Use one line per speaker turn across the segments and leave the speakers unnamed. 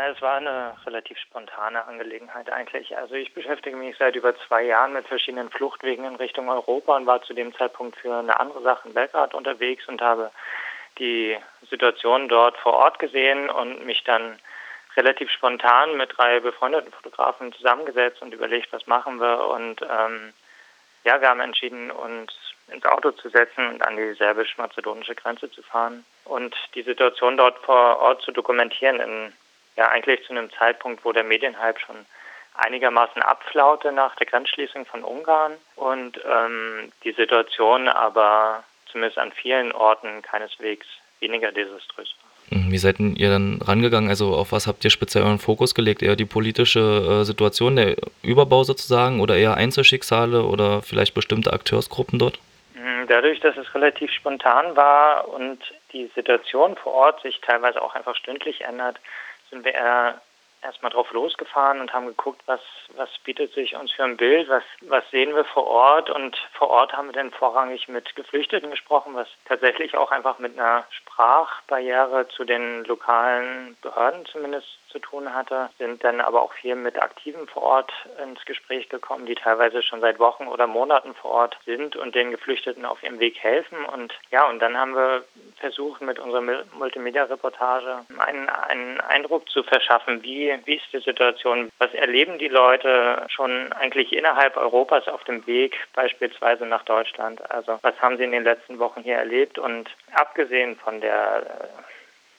Ja, es war eine relativ spontane Angelegenheit eigentlich. Also ich beschäftige mich seit über zwei Jahren mit verschiedenen Fluchtwegen in Richtung Europa und war zu dem Zeitpunkt für eine andere Sache in Belgrad unterwegs und habe die Situation dort vor Ort gesehen und mich dann relativ spontan mit drei befreundeten Fotografen zusammengesetzt und überlegt, was machen wir. Und ähm, ja, wir haben entschieden, uns ins Auto zu setzen und an die serbisch-mazedonische Grenze zu fahren und die Situation dort vor Ort zu dokumentieren in ja eigentlich zu einem Zeitpunkt, wo der Medienhype schon einigermaßen abflaute nach der Grenzschließung von Ungarn und ähm, die Situation aber zumindest an vielen Orten keineswegs weniger desaströs war.
Mhm, wie seid ihr dann rangegangen? Also auf was habt ihr speziell euren Fokus gelegt? Eher die politische äh, Situation, der Überbau sozusagen oder eher Einzelschicksale oder vielleicht bestimmte Akteursgruppen dort?
Mhm, dadurch, dass es relativ spontan war und die Situation vor Ort sich teilweise auch einfach stündlich ändert, sind wir eher erstmal drauf losgefahren und haben geguckt, was, was bietet sich uns für ein Bild, was, was sehen wir vor Ort. Und vor Ort haben wir dann vorrangig mit Geflüchteten gesprochen, was tatsächlich auch einfach mit einer Sprachbarriere zu den lokalen Behörden zumindest zu tun hatte, sind dann aber auch viel mit Aktiven vor Ort ins Gespräch gekommen, die teilweise schon seit Wochen oder Monaten vor Ort sind und den Geflüchteten auf ihrem Weg helfen. Und ja, und dann haben wir versucht, mit unserer Multimedia-Reportage einen, einen Eindruck zu verschaffen, wie, wie ist die Situation, was erleben die Leute schon eigentlich innerhalb Europas auf dem Weg, beispielsweise nach Deutschland. Also was haben sie in den letzten Wochen hier erlebt und abgesehen von der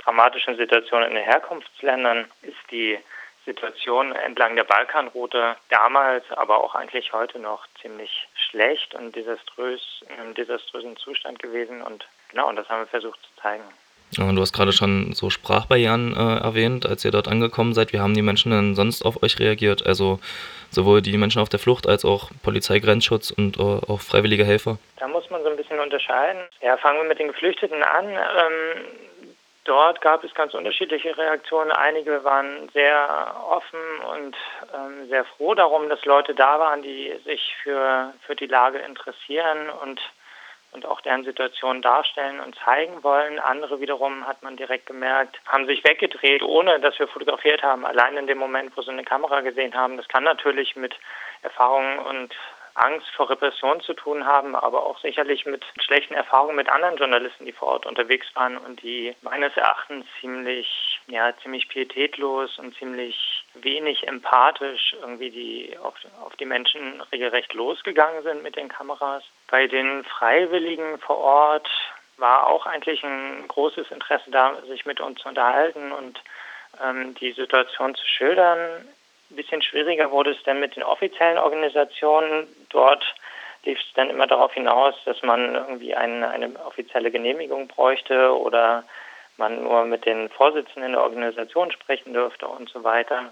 dramatischen Situation in den Herkunftsländern ist die Situation entlang der Balkanroute damals, aber auch eigentlich heute noch ziemlich schlecht und desaströs, in einem desaströsen Zustand gewesen. Und genau, und das haben wir versucht zu zeigen.
Du hast gerade schon so Sprachbarrieren äh, erwähnt, als ihr dort angekommen seid. Wie haben die Menschen denn sonst auf euch reagiert? Also sowohl die Menschen auf der Flucht als auch Polizei, Grenzschutz und äh, auch freiwillige Helfer?
Da muss man so ein bisschen unterscheiden. Ja, fangen wir mit den Geflüchteten an. Ähm, Dort gab es ganz unterschiedliche Reaktionen. Einige waren sehr offen und ähm, sehr froh darum, dass Leute da waren, die sich für, für die Lage interessieren und, und auch deren Situation darstellen und zeigen wollen. Andere wiederum, hat man direkt gemerkt, haben sich weggedreht, ohne dass wir fotografiert haben. Allein in dem Moment, wo sie eine Kamera gesehen haben. Das kann natürlich mit Erfahrungen und Angst vor Repression zu tun haben, aber auch sicherlich mit schlechten Erfahrungen mit anderen Journalisten, die vor Ort unterwegs waren und die meines Erachtens ziemlich, ja, ziemlich pietätlos und ziemlich wenig empathisch irgendwie die auf, auf die Menschen regelrecht losgegangen sind mit den Kameras. Bei den Freiwilligen vor Ort war auch eigentlich ein großes Interesse da, sich mit uns zu unterhalten und ähm, die Situation zu schildern. Ein bisschen schwieriger wurde es dann mit den offiziellen Organisationen. Dort lief es dann immer darauf hinaus, dass man irgendwie eine, eine offizielle Genehmigung bräuchte oder man nur mit den Vorsitzenden der Organisation sprechen dürfte und so weiter.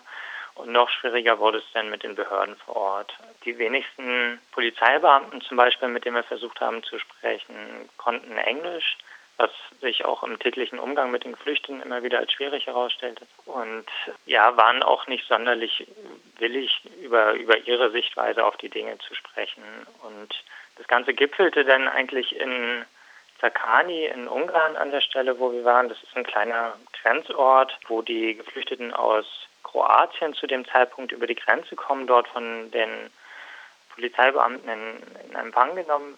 Und noch schwieriger wurde es dann mit den Behörden vor Ort. Die wenigsten Polizeibeamten zum Beispiel, mit denen wir versucht haben zu sprechen, konnten Englisch was sich auch im täglichen Umgang mit den Geflüchteten immer wieder als schwierig herausstellte. Und ja, waren auch nicht sonderlich willig, über, über ihre Sichtweise auf die Dinge zu sprechen. Und das Ganze gipfelte dann eigentlich in Zakani in Ungarn an der Stelle, wo wir waren. Das ist ein kleiner Grenzort, wo die Geflüchteten aus Kroatien zu dem Zeitpunkt über die Grenze kommen, dort von den Polizeibeamten in, in Empfang genommen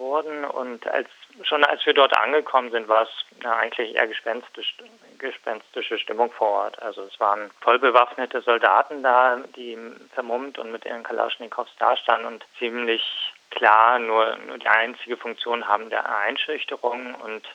wurden. Und als schon als wir dort angekommen sind, war es ja, eigentlich eher gespenstisch, gespenstische Stimmung vor Ort. Also es waren voll bewaffnete Soldaten da, die vermummt und mit ihren Kalaschnikows dastanden und ziemlich klar nur, nur die einzige Funktion haben der Einschüchterung und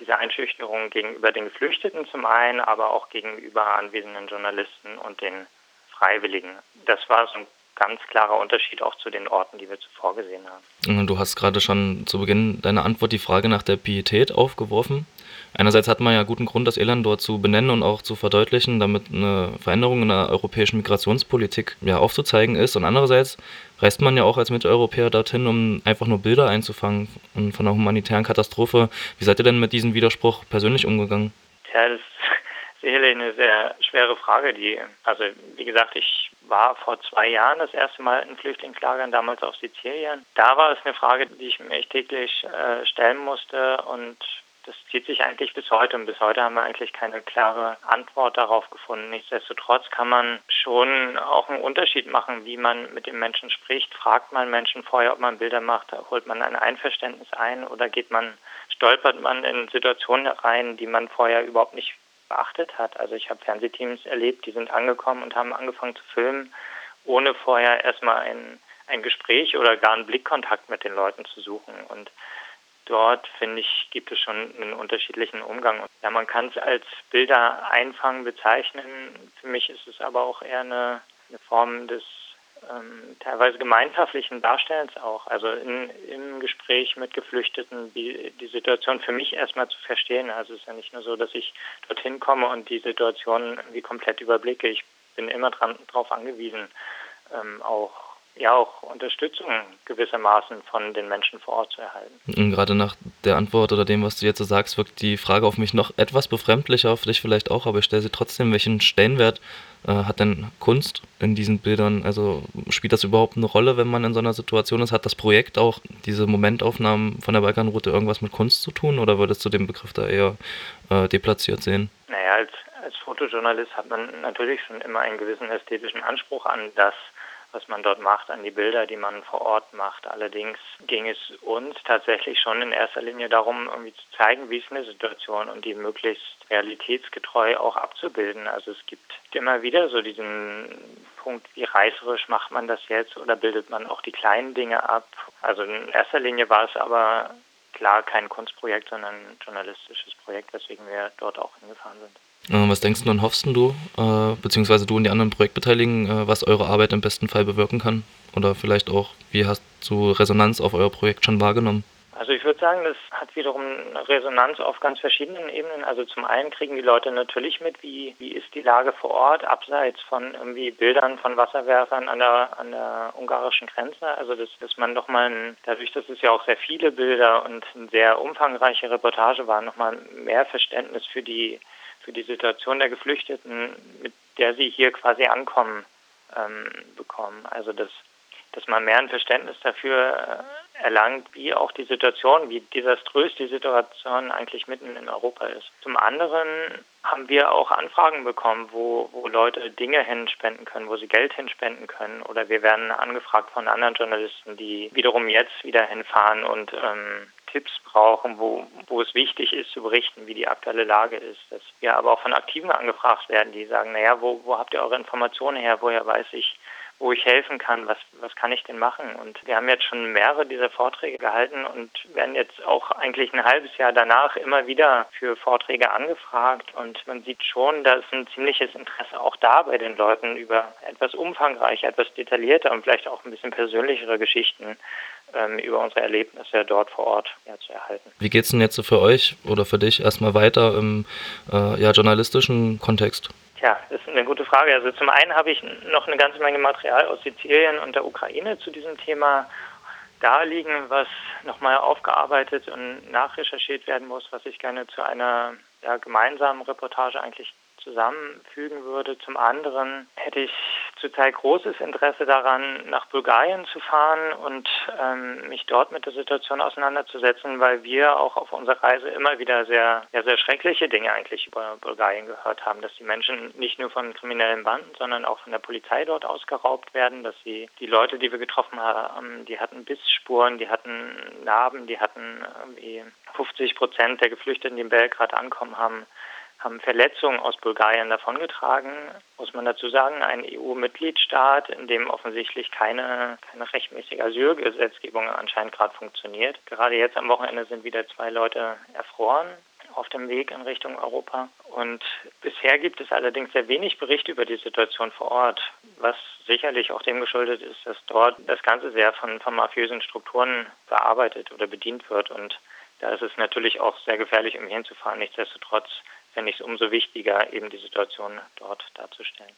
diese Einschüchterung gegenüber den Geflüchteten zum einen, aber auch gegenüber anwesenden Journalisten und den Freiwilligen. Das war so ein ganz klarer Unterschied auch zu den Orten, die wir zuvor gesehen haben.
Du hast gerade schon zu Beginn deiner Antwort die Frage nach der Pietät aufgeworfen. Einerseits hat man ja guten Grund, das Elend dort zu benennen und auch zu verdeutlichen, damit eine Veränderung in der europäischen Migrationspolitik ja aufzuzeigen ist. Und andererseits reist man ja auch als Mitteleuropäer dorthin, um einfach nur Bilder einzufangen von einer humanitären Katastrophe. Wie seid ihr denn mit diesem Widerspruch persönlich umgegangen?
Ja, das ist sicherlich eine sehr schwere Frage. Die, also wie gesagt, ich war vor zwei Jahren das erste Mal in Flüchtlingslagern, damals auf Sizilien. Da war es eine Frage, die ich mir täglich äh, stellen musste und das zieht sich eigentlich bis heute und bis heute haben wir eigentlich keine klare Antwort darauf gefunden. Nichtsdestotrotz kann man schon auch einen Unterschied machen, wie man mit den Menschen spricht. Fragt man Menschen vorher, ob man Bilder macht, holt man ein Einverständnis ein oder geht man, stolpert man in Situationen rein, die man vorher überhaupt nicht beachtet hat. Also ich habe Fernsehteams erlebt, die sind angekommen und haben angefangen zu filmen, ohne vorher erstmal ein, ein Gespräch oder gar einen Blickkontakt mit den Leuten zu suchen. Und dort, finde ich, gibt es schon einen unterschiedlichen Umgang. Ja, man kann es als Bilder einfangen bezeichnen. Für mich ist es aber auch eher eine, eine Form des ähm, teilweise gemeinschaftlichen Darstellens auch. Also in, im Gespräch mit Geflüchteten die, die Situation für mich erstmal zu verstehen. Also es ist ja nicht nur so, dass ich dorthin komme und die Situation irgendwie komplett überblicke. Ich bin immer darauf angewiesen, ähm, auch ja auch Unterstützung gewissermaßen von den Menschen vor Ort zu erhalten.
Und gerade nach der Antwort oder dem, was du jetzt so sagst, wirkt die Frage auf mich noch etwas befremdlicher, auf dich vielleicht auch, aber ich stelle sie trotzdem, welchen Stellenwert äh, hat denn Kunst in diesen Bildern? Also spielt das überhaupt eine Rolle, wenn man in so einer Situation ist? Hat das Projekt auch, diese Momentaufnahmen von der Balkanroute, irgendwas mit Kunst zu tun oder würdest du den Begriff da eher äh, deplatziert sehen?
Naja, als, als Fotojournalist hat man natürlich schon immer einen gewissen ästhetischen Anspruch an das, was man dort macht, an die Bilder, die man vor Ort macht. Allerdings ging es uns tatsächlich schon in erster Linie darum, irgendwie zu zeigen, wie ist eine Situation und die möglichst realitätsgetreu auch abzubilden. Also es gibt immer wieder so diesen Punkt, wie reißerisch macht man das jetzt oder bildet man auch die kleinen Dinge ab. Also in erster Linie war es aber klar kein Kunstprojekt, sondern ein journalistisches Projekt, weswegen wir dort auch hingefahren sind.
Äh, was denkst du und hoffst du, äh, beziehungsweise du und die anderen Projektbeteiligten, äh, was eure Arbeit im besten Fall bewirken kann? Oder vielleicht auch, wie hast du Resonanz auf euer Projekt schon wahrgenommen?
Also ich würde sagen, das hat wiederum Resonanz auf ganz verschiedenen Ebenen. Also zum einen kriegen die Leute natürlich mit, wie, wie ist die Lage vor Ort, abseits von irgendwie Bildern von Wasserwerfern an der, an der ungarischen Grenze. Also dass, dass man nochmal, dadurch, dass es ja auch sehr viele Bilder und eine sehr umfangreiche Reportage war, nochmal mehr Verständnis für die für die Situation der Geflüchteten, mit der sie hier quasi ankommen, ähm, bekommen. Also dass, dass man mehr ein Verständnis dafür äh, erlangt, wie auch die Situation, wie desaströs die Situation eigentlich mitten in Europa ist. Zum anderen haben wir auch Anfragen bekommen, wo, wo Leute Dinge hinspenden können, wo sie Geld hinspenden können. Oder wir werden angefragt von anderen Journalisten, die wiederum jetzt wieder hinfahren und ähm, Tipps brauchen, wo, wo es wichtig ist zu berichten, wie die aktuelle Lage ist. Dass wir aber auch von Aktiven angefragt werden, die sagen, naja, wo, wo habt ihr eure Informationen her? Woher weiß ich, wo ich helfen kann, was, was kann ich denn machen? Und wir haben jetzt schon mehrere dieser Vorträge gehalten und werden jetzt auch eigentlich ein halbes Jahr danach immer wieder für Vorträge angefragt. Und man sieht schon, da ist ein ziemliches Interesse auch da bei den Leuten über etwas umfangreicher, etwas detaillierter und vielleicht auch ein bisschen persönlichere Geschichten ähm, über unsere Erlebnisse dort vor Ort ja, zu erhalten.
Wie geht es denn jetzt für euch oder für dich erstmal weiter im äh, ja, journalistischen Kontext?
Ja, das ist eine gute Frage. Also zum einen habe ich noch eine ganze Menge Material aus Sizilien und der Ukraine zu diesem Thema da liegen, was nochmal aufgearbeitet und nachrecherchiert werden muss, was ich gerne zu einer ja, gemeinsamen Reportage eigentlich zusammenfügen würde. Zum anderen hätte ich zurzeit großes Interesse daran, nach Bulgarien zu fahren und ähm, mich dort mit der Situation auseinanderzusetzen, weil wir auch auf unserer Reise immer wieder sehr, ja, sehr schreckliche Dinge eigentlich über Bulgarien gehört haben, dass die Menschen nicht nur von kriminellen Banden, sondern auch von der Polizei dort ausgeraubt werden, dass sie die Leute, die wir getroffen haben, die hatten Bissspuren, die hatten Narben, die hatten irgendwie 50 Prozent der Geflüchteten, die in Belgrad ankommen, haben haben Verletzungen aus Bulgarien davongetragen, muss man dazu sagen, ein EU-Mitgliedstaat, in dem offensichtlich keine, keine rechtmäßige Asylgesetzgebung anscheinend gerade funktioniert. Gerade jetzt am Wochenende sind wieder zwei Leute erfroren auf dem Weg in Richtung Europa. Und bisher gibt es allerdings sehr wenig Bericht über die Situation vor Ort, was sicherlich auch dem geschuldet ist, dass dort das Ganze sehr von, von mafiösen Strukturen bearbeitet oder bedient wird. Und da ist es natürlich auch sehr gefährlich, um hinzufahren. Nichtsdestotrotz fände ich es umso wichtiger, eben die Situation dort darzustellen.